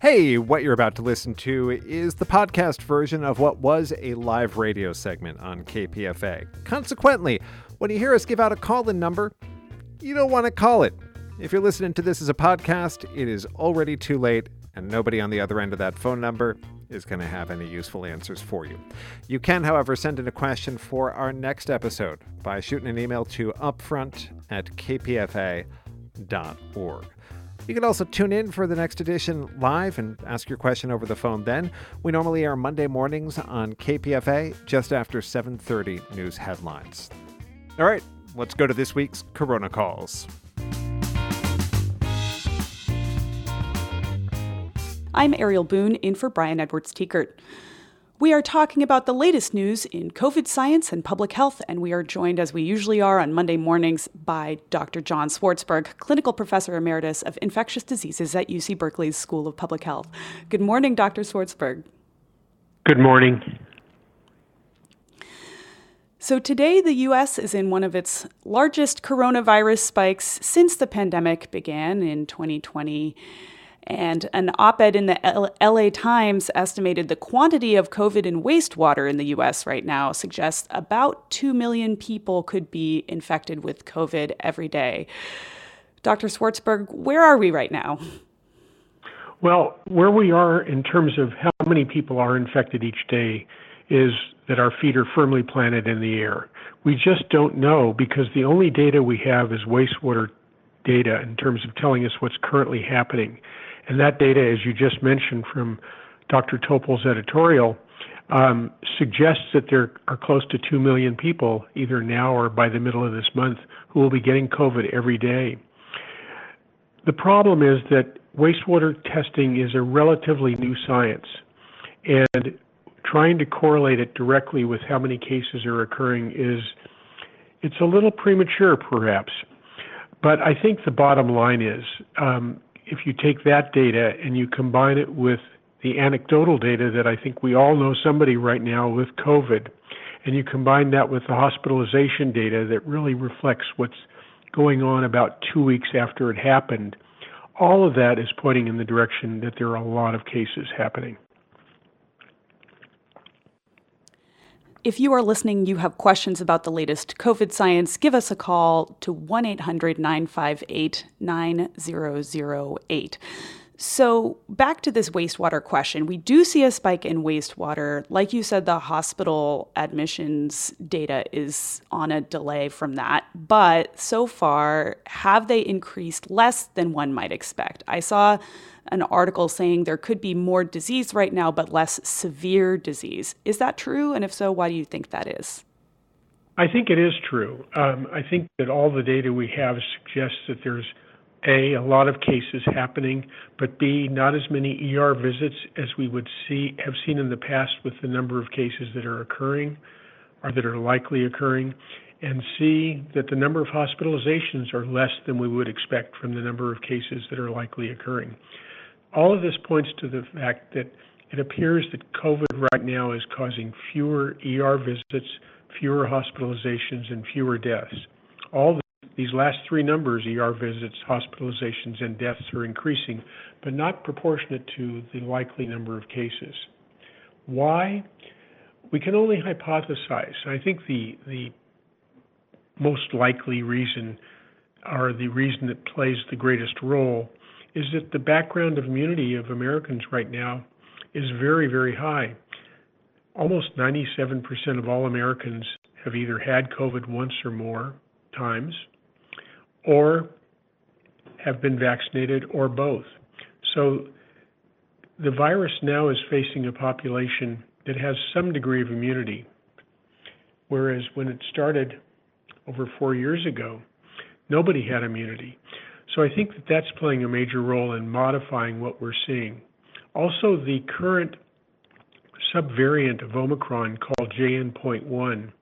Hey, what you're about to listen to is the podcast version of what was a live radio segment on KPFA. Consequently, when you hear us give out a call in number, you don't want to call it. If you're listening to this as a podcast, it is already too late, and nobody on the other end of that phone number is going to have any useful answers for you. You can, however, send in a question for our next episode by shooting an email to upfront at kpfa.org. You can also tune in for the next edition live and ask your question over the phone then. We normally air Monday mornings on KPFA just after 7:30 news headlines. All right, let's go to this week's Corona calls. I'm Ariel Boone in for Brian Edwards Tiekert. We are talking about the latest news in COVID science and public health, and we are joined, as we usually are on Monday mornings, by Dr. John Swartzberg, Clinical Professor Emeritus of Infectious Diseases at UC Berkeley's School of Public Health. Good morning, Dr. Swartzberg. Good morning. So, today the US is in one of its largest coronavirus spikes since the pandemic began in 2020. And an op ed in the L- LA Times estimated the quantity of COVID in wastewater in the US right now suggests about 2 million people could be infected with COVID every day. Dr. Swartzberg, where are we right now? Well, where we are in terms of how many people are infected each day is that our feet are firmly planted in the air. We just don't know because the only data we have is wastewater data in terms of telling us what's currently happening. And that data, as you just mentioned from Dr. Topol's editorial, um, suggests that there are close to 2 million people, either now or by the middle of this month, who will be getting COVID every day. The problem is that wastewater testing is a relatively new science, and trying to correlate it directly with how many cases are occurring is it's a little premature, perhaps. But I think the bottom line is um, if you take that data and you combine it with the anecdotal data that I think we all know somebody right now with COVID, and you combine that with the hospitalization data that really reflects what's going on about two weeks after it happened, all of that is pointing in the direction that there are a lot of cases happening. If you are listening, you have questions about the latest COVID science, give us a call to 1 800 958 9008. So, back to this wastewater question. We do see a spike in wastewater. Like you said, the hospital admissions data is on a delay from that. But so far, have they increased less than one might expect? I saw an article saying there could be more disease right now, but less severe disease. Is that true? And if so, why do you think that is? I think it is true. Um, I think that all the data we have suggests that there's a a lot of cases happening, but b not as many ER visits as we would see have seen in the past with the number of cases that are occurring or that are likely occurring, and c that the number of hospitalizations are less than we would expect from the number of cases that are likely occurring. All of this points to the fact that it appears that COVID right now is causing fewer ER visits, fewer hospitalizations, and fewer deaths. All the, these last three numbers, ER visits, hospitalizations, and deaths, are increasing, but not proportionate to the likely number of cases. Why? We can only hypothesize. I think the most likely reason, or the reason that plays the greatest role, is that the background of immunity of Americans right now is very, very high. Almost 97% of all Americans have either had COVID once or more times, or have been vaccinated, or both. So the virus now is facing a population that has some degree of immunity, whereas when it started over four years ago, nobody had immunity. So I think that that's playing a major role in modifying what we're seeing. Also, the current subvariant of Omicron called JN.1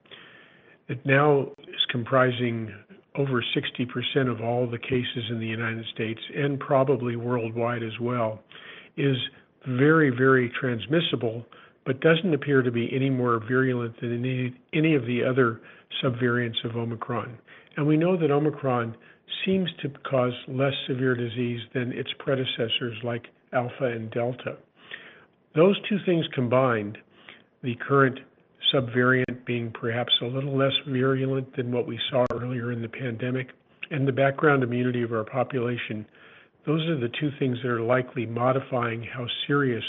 that now is comprising over 60% of all the cases in the United States and probably worldwide as well, is very, very transmissible, but doesn't appear to be any more virulent than any, any of the other subvariants of Omicron. And we know that Omicron seems to cause less severe disease than its predecessors like Alpha and Delta. Those two things combined, the current subvariant being perhaps a little less virulent than what we saw earlier in the pandemic, and the background immunity of our population, those are the two things that are likely modifying how serious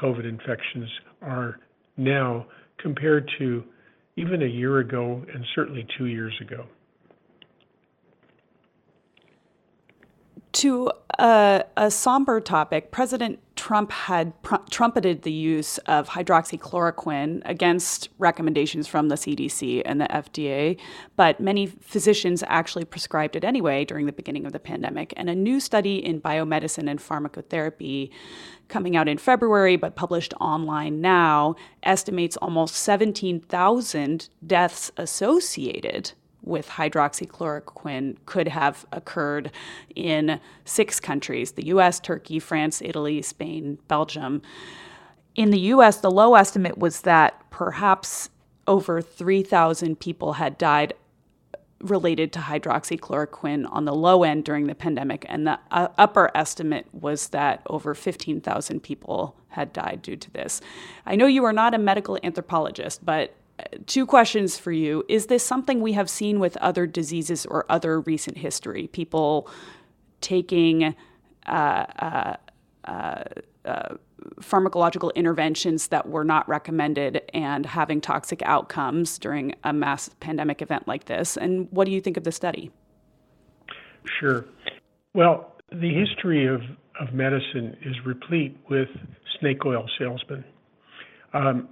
COVID infections are now compared to even a year ago and certainly two years ago. To a, a somber topic, President Trump had pr- trumpeted the use of hydroxychloroquine against recommendations from the CDC and the FDA, but many physicians actually prescribed it anyway during the beginning of the pandemic. And a new study in biomedicine and pharmacotherapy coming out in February but published online now estimates almost 17,000 deaths associated with hydroxychloroquine could have occurred in six countries the US, Turkey, France, Italy, Spain, Belgium. In the US, the low estimate was that perhaps over 3,000 people had died related to hydroxychloroquine on the low end during the pandemic, and the uh, upper estimate was that over 15,000 people had died due to this. I know you are not a medical anthropologist, but two questions for you. Is this something we have seen with other diseases or other recent history? People taking uh, uh, uh, uh, pharmacological interventions that were not recommended and having toxic outcomes during a mass pandemic event like this. And what do you think of the study? Sure. Well, the history of, of medicine is replete with snake oil salesmen. Um,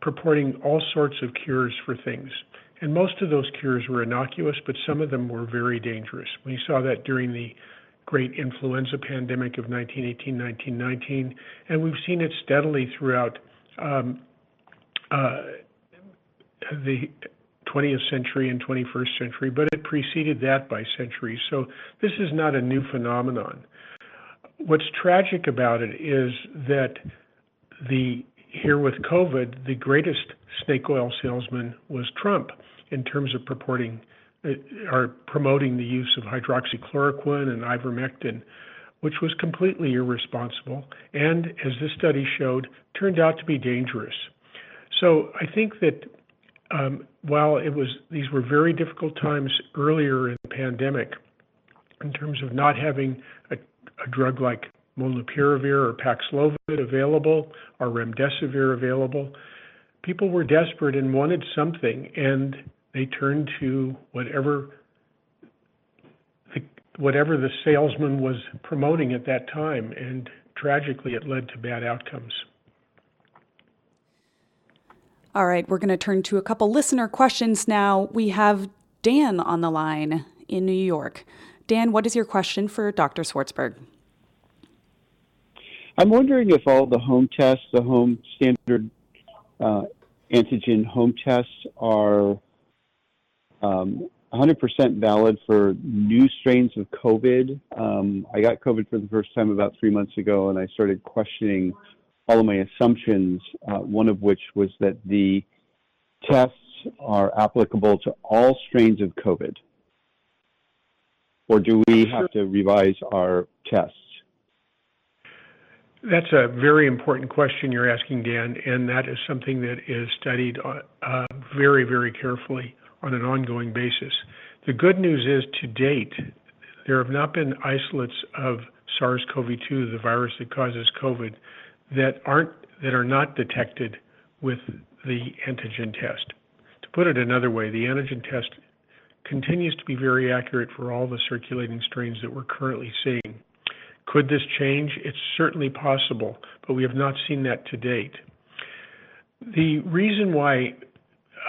purporting all sorts of cures for things. And most of those cures were innocuous, but some of them were very dangerous. We saw that during the great influenza pandemic of 1918 1919, and we've seen it steadily throughout um, uh, the 20th century and 21st century, but it preceded that by centuries. So this is not a new phenomenon. What's tragic about it is that the here with COVID, the greatest snake oil salesman was Trump in terms of purporting uh, or promoting the use of hydroxychloroquine and ivermectin, which was completely irresponsible and, as this study showed, turned out to be dangerous. So I think that um, while it was these were very difficult times earlier in the pandemic, in terms of not having a, a drug like molnupiravir or Paxlovid available or remdesivir available. People were desperate and wanted something, and they turned to whatever the, whatever the salesman was promoting at that time, and tragically, it led to bad outcomes. All right, we're going to turn to a couple listener questions now. We have Dan on the line in New York. Dan, what is your question for Dr. Swartzberg? I'm wondering if all the home tests, the home standard uh, antigen home tests, are um, 100% valid for new strains of COVID. Um, I got COVID for the first time about three months ago, and I started questioning all of my assumptions. Uh, one of which was that the tests are applicable to all strains of COVID, or do we have to revise our tests? That's a very important question you're asking, Dan, and that is something that is studied uh, very, very carefully on an ongoing basis. The good news is, to date, there have not been isolates of SARS-CoV-2, the virus that causes COVID, that are not detected with the antigen test. To put it another way, the antigen test continues to be very accurate for all the circulating strains that we're currently seeing. Could this change? It's certainly possible, but we have not seen that to date. The reason why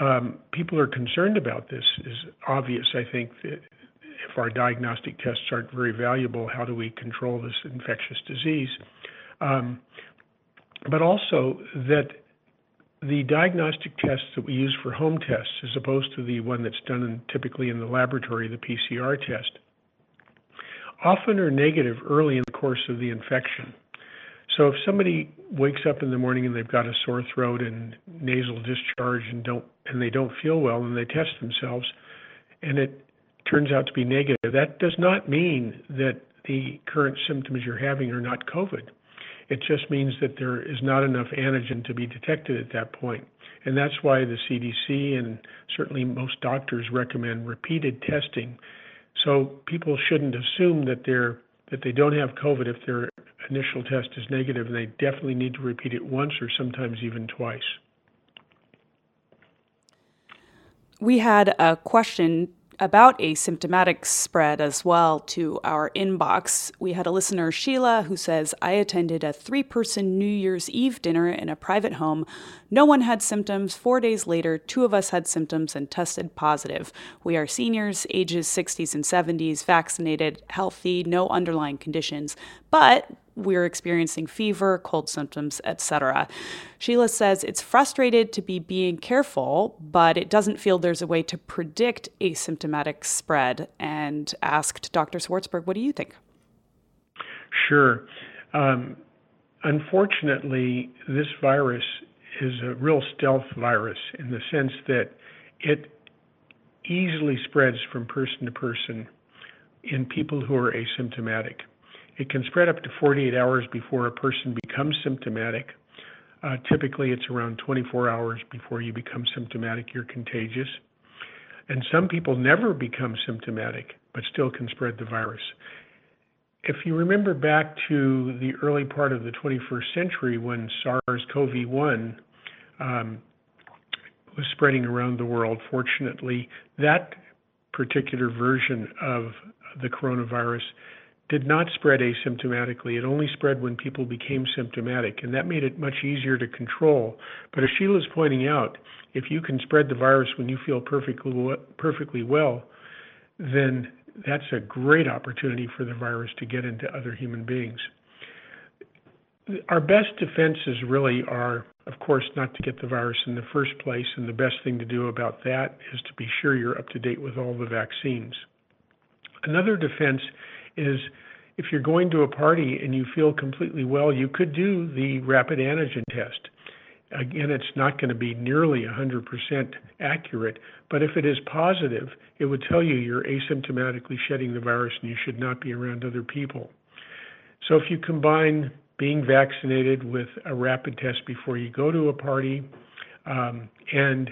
um, people are concerned about this is obvious. I think that if our diagnostic tests aren't very valuable, how do we control this infectious disease? Um, but also that the diagnostic tests that we use for home tests, as opposed to the one that's done in, typically in the laboratory, the PCR test, often are negative early in the course of the infection. So if somebody wakes up in the morning and they've got a sore throat and nasal discharge and don't and they don't feel well and they test themselves and it turns out to be negative, that does not mean that the current symptoms you're having are not COVID. It just means that there is not enough antigen to be detected at that point. And that's why the CDC and certainly most doctors recommend repeated testing. So people shouldn't assume that they're that they don't have COVID if their initial test is negative, and they definitely need to repeat it once or sometimes even twice. We had a question about asymptomatic spread as well to our inbox. We had a listener, Sheila, who says, I attended a three person New Year's Eve dinner in a private home. No one had symptoms. Four days later, two of us had symptoms and tested positive. We are seniors, ages 60s and 70s, vaccinated, healthy, no underlying conditions. But we're experiencing fever, cold symptoms, etc. Sheila says it's frustrated to be being careful, but it doesn't feel there's a way to predict asymptomatic spread and asked Dr. Swartzberg, what do you think? Sure. Um, unfortunately, this virus is a real stealth virus in the sense that it easily spreads from person to person in people who are asymptomatic. It can spread up to 48 hours before a person becomes symptomatic. Uh, typically, it's around 24 hours before you become symptomatic, you're contagious. And some people never become symptomatic, but still can spread the virus. If you remember back to the early part of the 21st century when SARS CoV 1 um, was spreading around the world, fortunately, that particular version of the coronavirus did not spread asymptomatically. It only spread when people became symptomatic, and that made it much easier to control. But as Sheila's pointing out, if you can spread the virus when you feel perfectly perfectly well, then that's a great opportunity for the virus to get into other human beings. Our best defenses really are, of course, not to get the virus in the first place, and the best thing to do about that is to be sure you're up to date with all the vaccines. Another defense is if you're going to a party and you feel completely well, you could do the rapid antigen test. Again, it's not going to be nearly 100% accurate, but if it is positive, it would tell you you're asymptomatically shedding the virus and you should not be around other people. So if you combine being vaccinated with a rapid test before you go to a party, um, and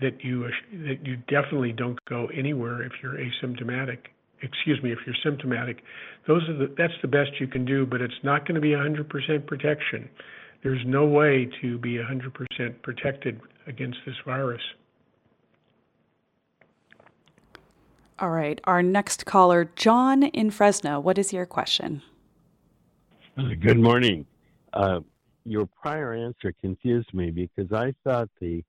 that you that you definitely don't go anywhere if you're asymptomatic, excuse me, if you're symptomatic, those are the, that's the best you can do, but it's not going to be 100% protection. There's no way to be 100% protected against this virus. All right, our next caller, John in Fresno. What is your question? Good morning. Uh, your prior answer confused me because I thought the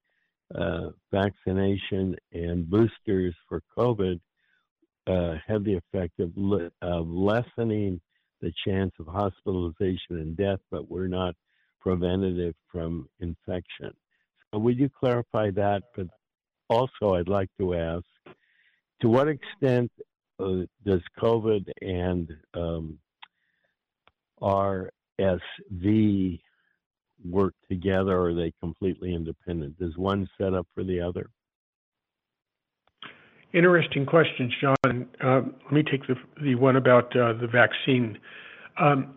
uh, vaccination and boosters for COVID uh, have the effect of, le- of lessening the chance of hospitalization and death, but we're not preventative from infection. So, would you clarify that? But also, I'd like to ask to what extent uh, does COVID and um, RSV work together, or are they completely independent? Does one set up for the other? Interesting questions, John. Um, let me take the, the one about uh, the vaccine. Um,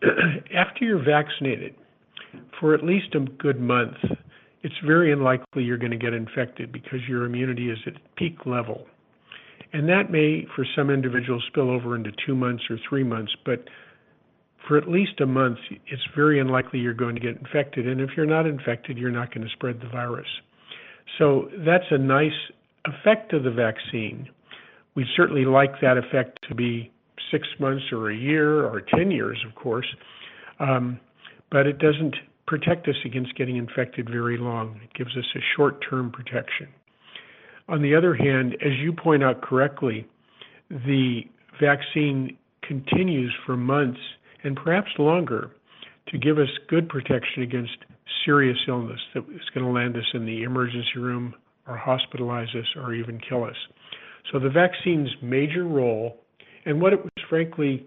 after you're vaccinated, for at least a good month, it's very unlikely you're going to get infected because your immunity is at peak level. And that may, for some individuals, spill over into two months or three months, but for at least a month, it's very unlikely you're going to get infected. And if you're not infected, you're not going to spread the virus. So that's a nice effect of the vaccine, we'd certainly like that effect to be six months or a year or 10 years, of course, um, but it doesn't protect us against getting infected very long. It gives us a short term protection. On the other hand, as you point out correctly, the vaccine continues for months and perhaps longer to give us good protection against serious illness that is going to land us in the emergency room or hospitalize us or even kill us. So the vaccine's major role, and what it was frankly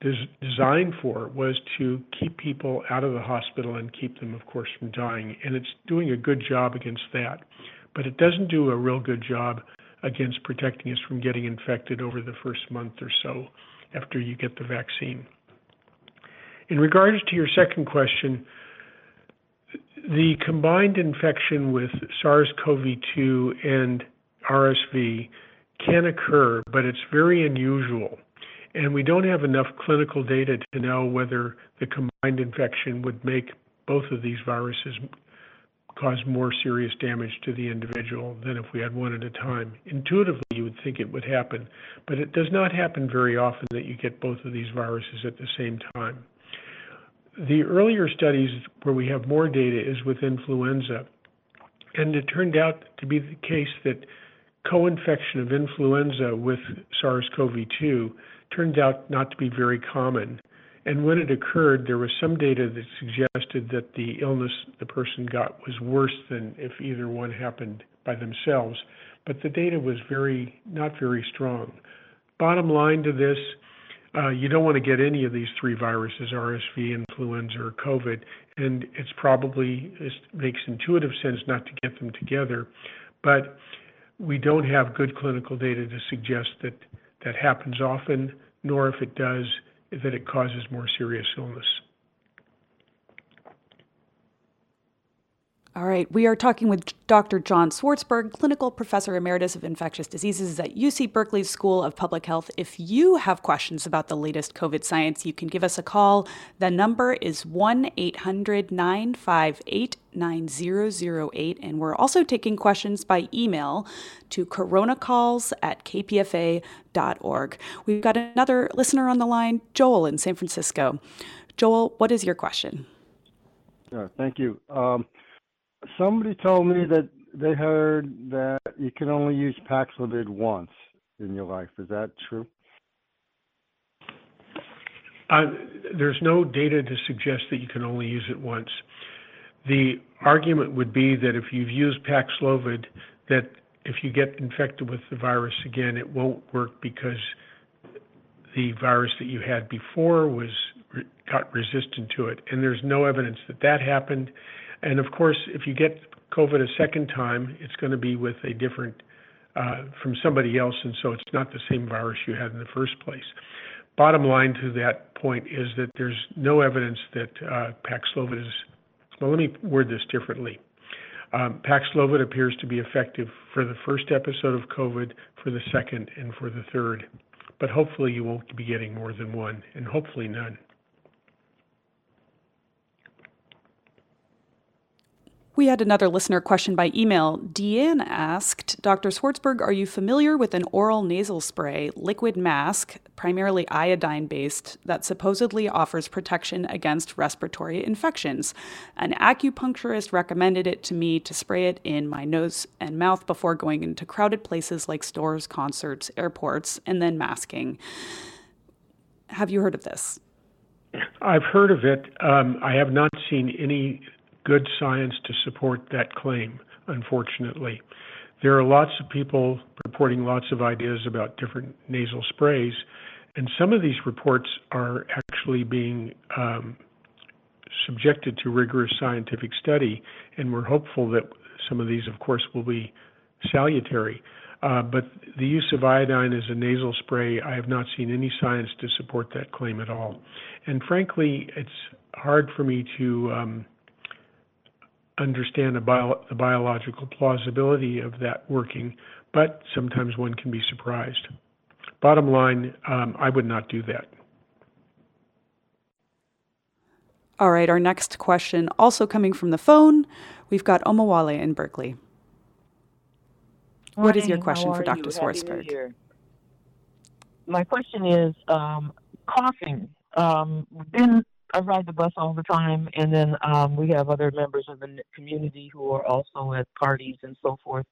des- designed for, was to keep people out of the hospital and keep them, of course, from dying. And it's doing a good job against that. But it doesn't do a real good job against protecting us from getting infected over the first month or so. after you get the vaccine. In regards to your second question, the combined infection with SARS-CoV-2 and RSV can occur, but it's very unusual. And we don't have enough clinical data to know whether the combined infection would make both of these viruses cause more serious damage to the individual than if we had one at a time. Intuitively, you would think it would happen, but it does not happen very often that you get both of these viruses at the same time. The earlier studies where we have more data is with influenza, and it turned out to be the case that co-infection of influenza with SARS-CoV-2 turns out not to be very common. And when it occurred, there was some data that suggested that the illness the person got was worse than if either one happened by themselves. But the data was very not very strong. Bottom line to this, Uh, you don't want to get any of these three viruses, RSV, influenza, or COVID, and it's probably it makes intuitive sense not to get them together. But we don't have good clinical data to suggest that that happens often, nor if it does, that it causes more serious illness. All right, we are talking with Dr. John Swartzberg, clinical professor emeritus of infectious diseases at UC Berkeley School of Public Health. If you have questions about the latest COVID science, you can give us a call. The number is 1 800 958 9008. And we're also taking questions by email to coronacalls at kpfa.org. We've got another listener on the line, Joel in San Francisco. Joel, what is your question? Yeah, thank you. Um, somebody told me that they heard that you can only use Paxlovid once in your life. Is that true? Uh, there's no data to suggest that you can only use it once. The argument would be that if you've used Paxlovid, that if you get infected with the virus again, it won't work because the virus that you had before was got resistant to it, and there's no evidence that that happened. And of course, if you get COVID a second time, it's going to be with a different uh, from somebody else, and so it's not the same virus you had in the first place. Bottom line to that point is that there's no evidence that uh, Paxlovid is. Well, let me word this differently. Um, Paxlovid appears to be effective for the first episode of COVID, for the second, and for the third. But hopefully, you won't be getting more than one, and hopefully none. We had another listener question by email. Deanne asked Dr. Swartzberg, are you familiar with an oral nasal spray, liquid mask, primarily iodine based, that supposedly offers protection against respiratory infections? An acupuncturist recommended it to me to spray it in my nose and mouth before going into crowded places like stores, concerts, airports, and then masking. Have you heard of this? I've heard of it. Um, I have not seen any good science to support that claim, unfortunately. There are lots of people reporting lots of ideas about different nasal sprays, and some of these reports are actually being um, subjected to rigorous scientific study, and we're hopeful that some of these, of course, will be salutary. Uh, but the use of iodine as a nasal spray, I have not seen any science to support that claim at all. And frankly, it's hard for me to um, understand the, bio, the biological plausibility of that working, but sometimes one can be surprised. Bottom line, um, I would not do that. All right, our next question, also coming from the phone, we've got Omawale in Berkeley. What is your question for Dr. Swartzberg? My question is um, coughing. Um, been I ride the bus all the time, and then um, we have other members of the community who are also at parties and so forth.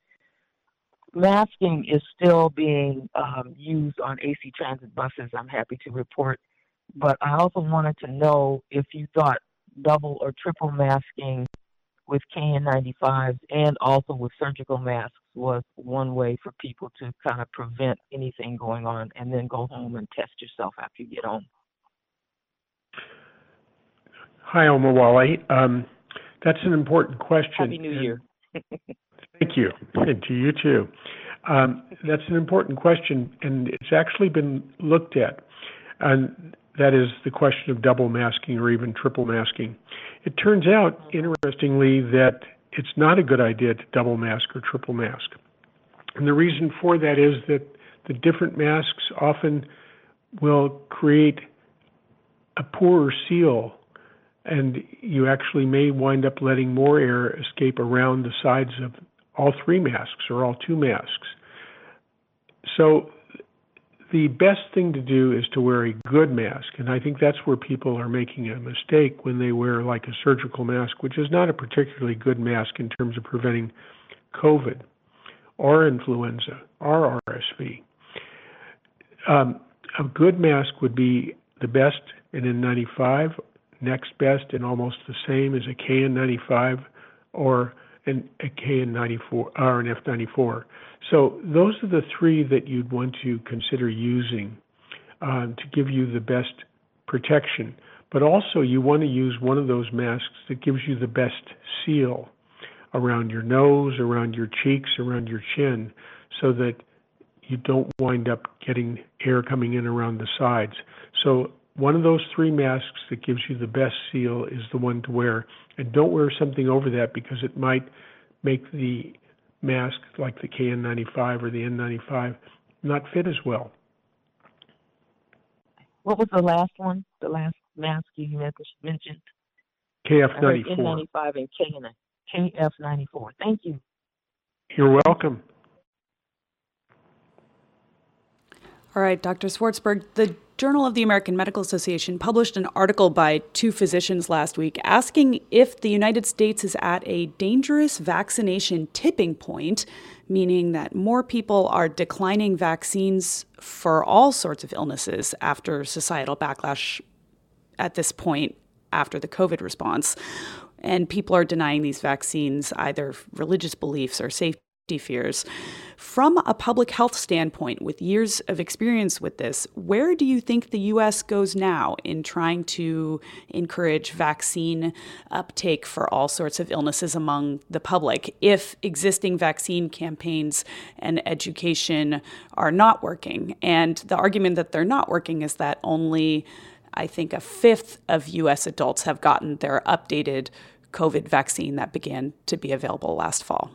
Masking is still being um, used on AC transit buses. I'm happy to report, but I also wanted to know if you thought double or triple masking with KN95s and also with surgical masks was one way for people to kind of prevent anything going on and then go home and test yourself after you get home. Hi, Omawale. Um, that's an important question. Happy New Year. thank you. And to you too. Um, that's an important question, and it's actually been looked at. and that is the question of double masking or even triple masking. It turns out, interestingly, that it's not a good idea to double mask or triple mask. And the reason for that is that the different masks often will create a poorer seal, and you actually may wind up letting more air escape around the sides of all three masks or all two masks. So the best thing to do is to wear a good mask. And I think that's where people are making a mistake when they wear like a surgical mask, which is not a particularly good mask in terms of preventing COVID or influenza or RSV. Um, a good mask would be the best an N95, next best and almost the same as a KN95 or an, a KF94 or an F94. So those are the three that you'd want to consider using uh, to give you the best protection. But also, you want to use one of those masks that gives you the best seal around your nose, around your cheeks, around your chin, so that you don't wind up getting air coming in around the sides. So one of those three masks that gives you the best seal is the one to wear. And don't wear something over that because it might make the mask like the KN95 or the N95 not fit as well. What was the last one? The last mask you mentioned? KF94. N95 and KN, KF94. Thank you. You're welcome. All right, Dr. Swartzberg, the Journal of the American Medical Association published an article by two physicians last week asking if the United States is at a dangerous vaccination tipping point, meaning that more people are declining vaccines for all sorts of illnesses after societal backlash at this point after the COVID response. And people are denying these vaccines either religious beliefs or safety fears. From a public health standpoint, with years of experience with this, where do you think the US goes now in trying to encourage vaccine uptake for all sorts of illnesses among the public if existing vaccine campaigns and education are not working? And the argument that they're not working is that only I think a fifth of US adults have gotten their updated COVID vaccine that began to be available last fall.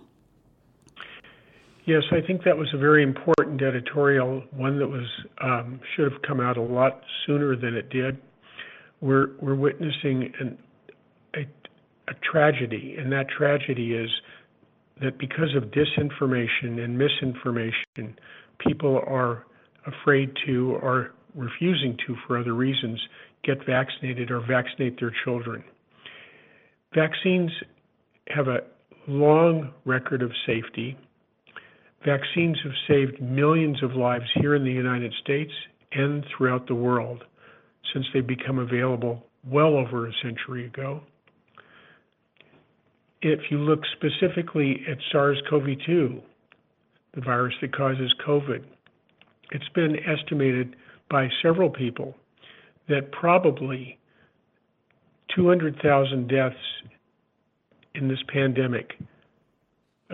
Yes, I think that was a very important editorial, one that was um, should have come out a lot sooner than it did. We're we're witnessing an, a, a tragedy, and that tragedy is that because of disinformation and misinformation, people are afraid to or refusing to, for other reasons, get vaccinated or vaccinate their children. Vaccines have a long record of safety Vaccines have saved millions of lives here in the United States and throughout the world since they become available well over a century ago. If you look specifically at SARS CoV 2, the virus that causes COVID, it's been estimated by several people that probably 200,000 deaths in this pandemic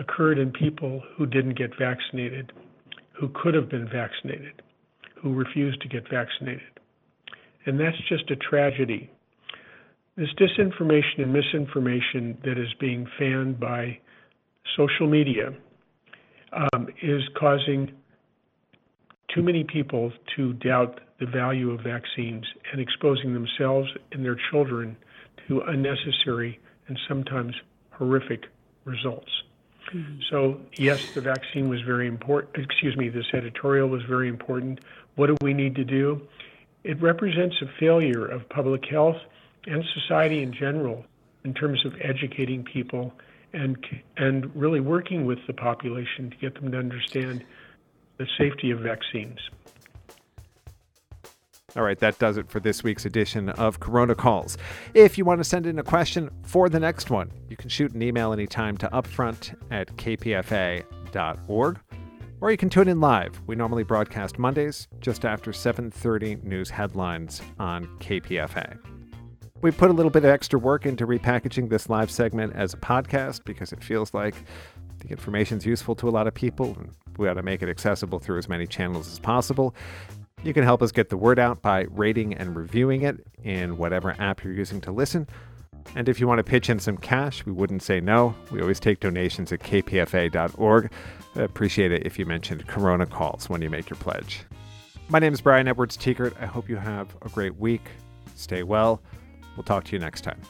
occurred in people who didn't get vaccinated, who could have been vaccinated, who refused to get vaccinated. And that's just a tragedy. This disinformation and misinformation that is being fanned by social media um, is causing too many people to doubt the value of vaccines and exposing themselves and their children to unnecessary and sometimes horrific results. Mm-hmm. So, yes, the vaccine was very important. Excuse me, this editorial was very important. What do we need to do? It represents a failure of public health and society in general in terms of educating people and and really working with the population to get them to understand the safety of vaccines. All right, that does it for this week's edition of Corona Calls. If you want to send in a question for the next one, you can shoot an email anytime to upfront at kpfa.org or you can tune in live. We normally broadcast Mondays just after 7:30 news headlines on KPFA. We put a little bit of extra work into repackaging this live segment as a podcast because it feels like the information is useful to a lot of people and we ought to make it accessible through as many channels as possible. You can help us get the word out by rating and reviewing it in whatever app you're using to listen. And if you want to pitch in some cash, we wouldn't say no. We always take donations at kpfa.org. I appreciate it if you mentioned Corona calls when you make your pledge. My name is Brian Edwards Tiekert. I hope you have a great week. Stay well. We'll talk to you next time.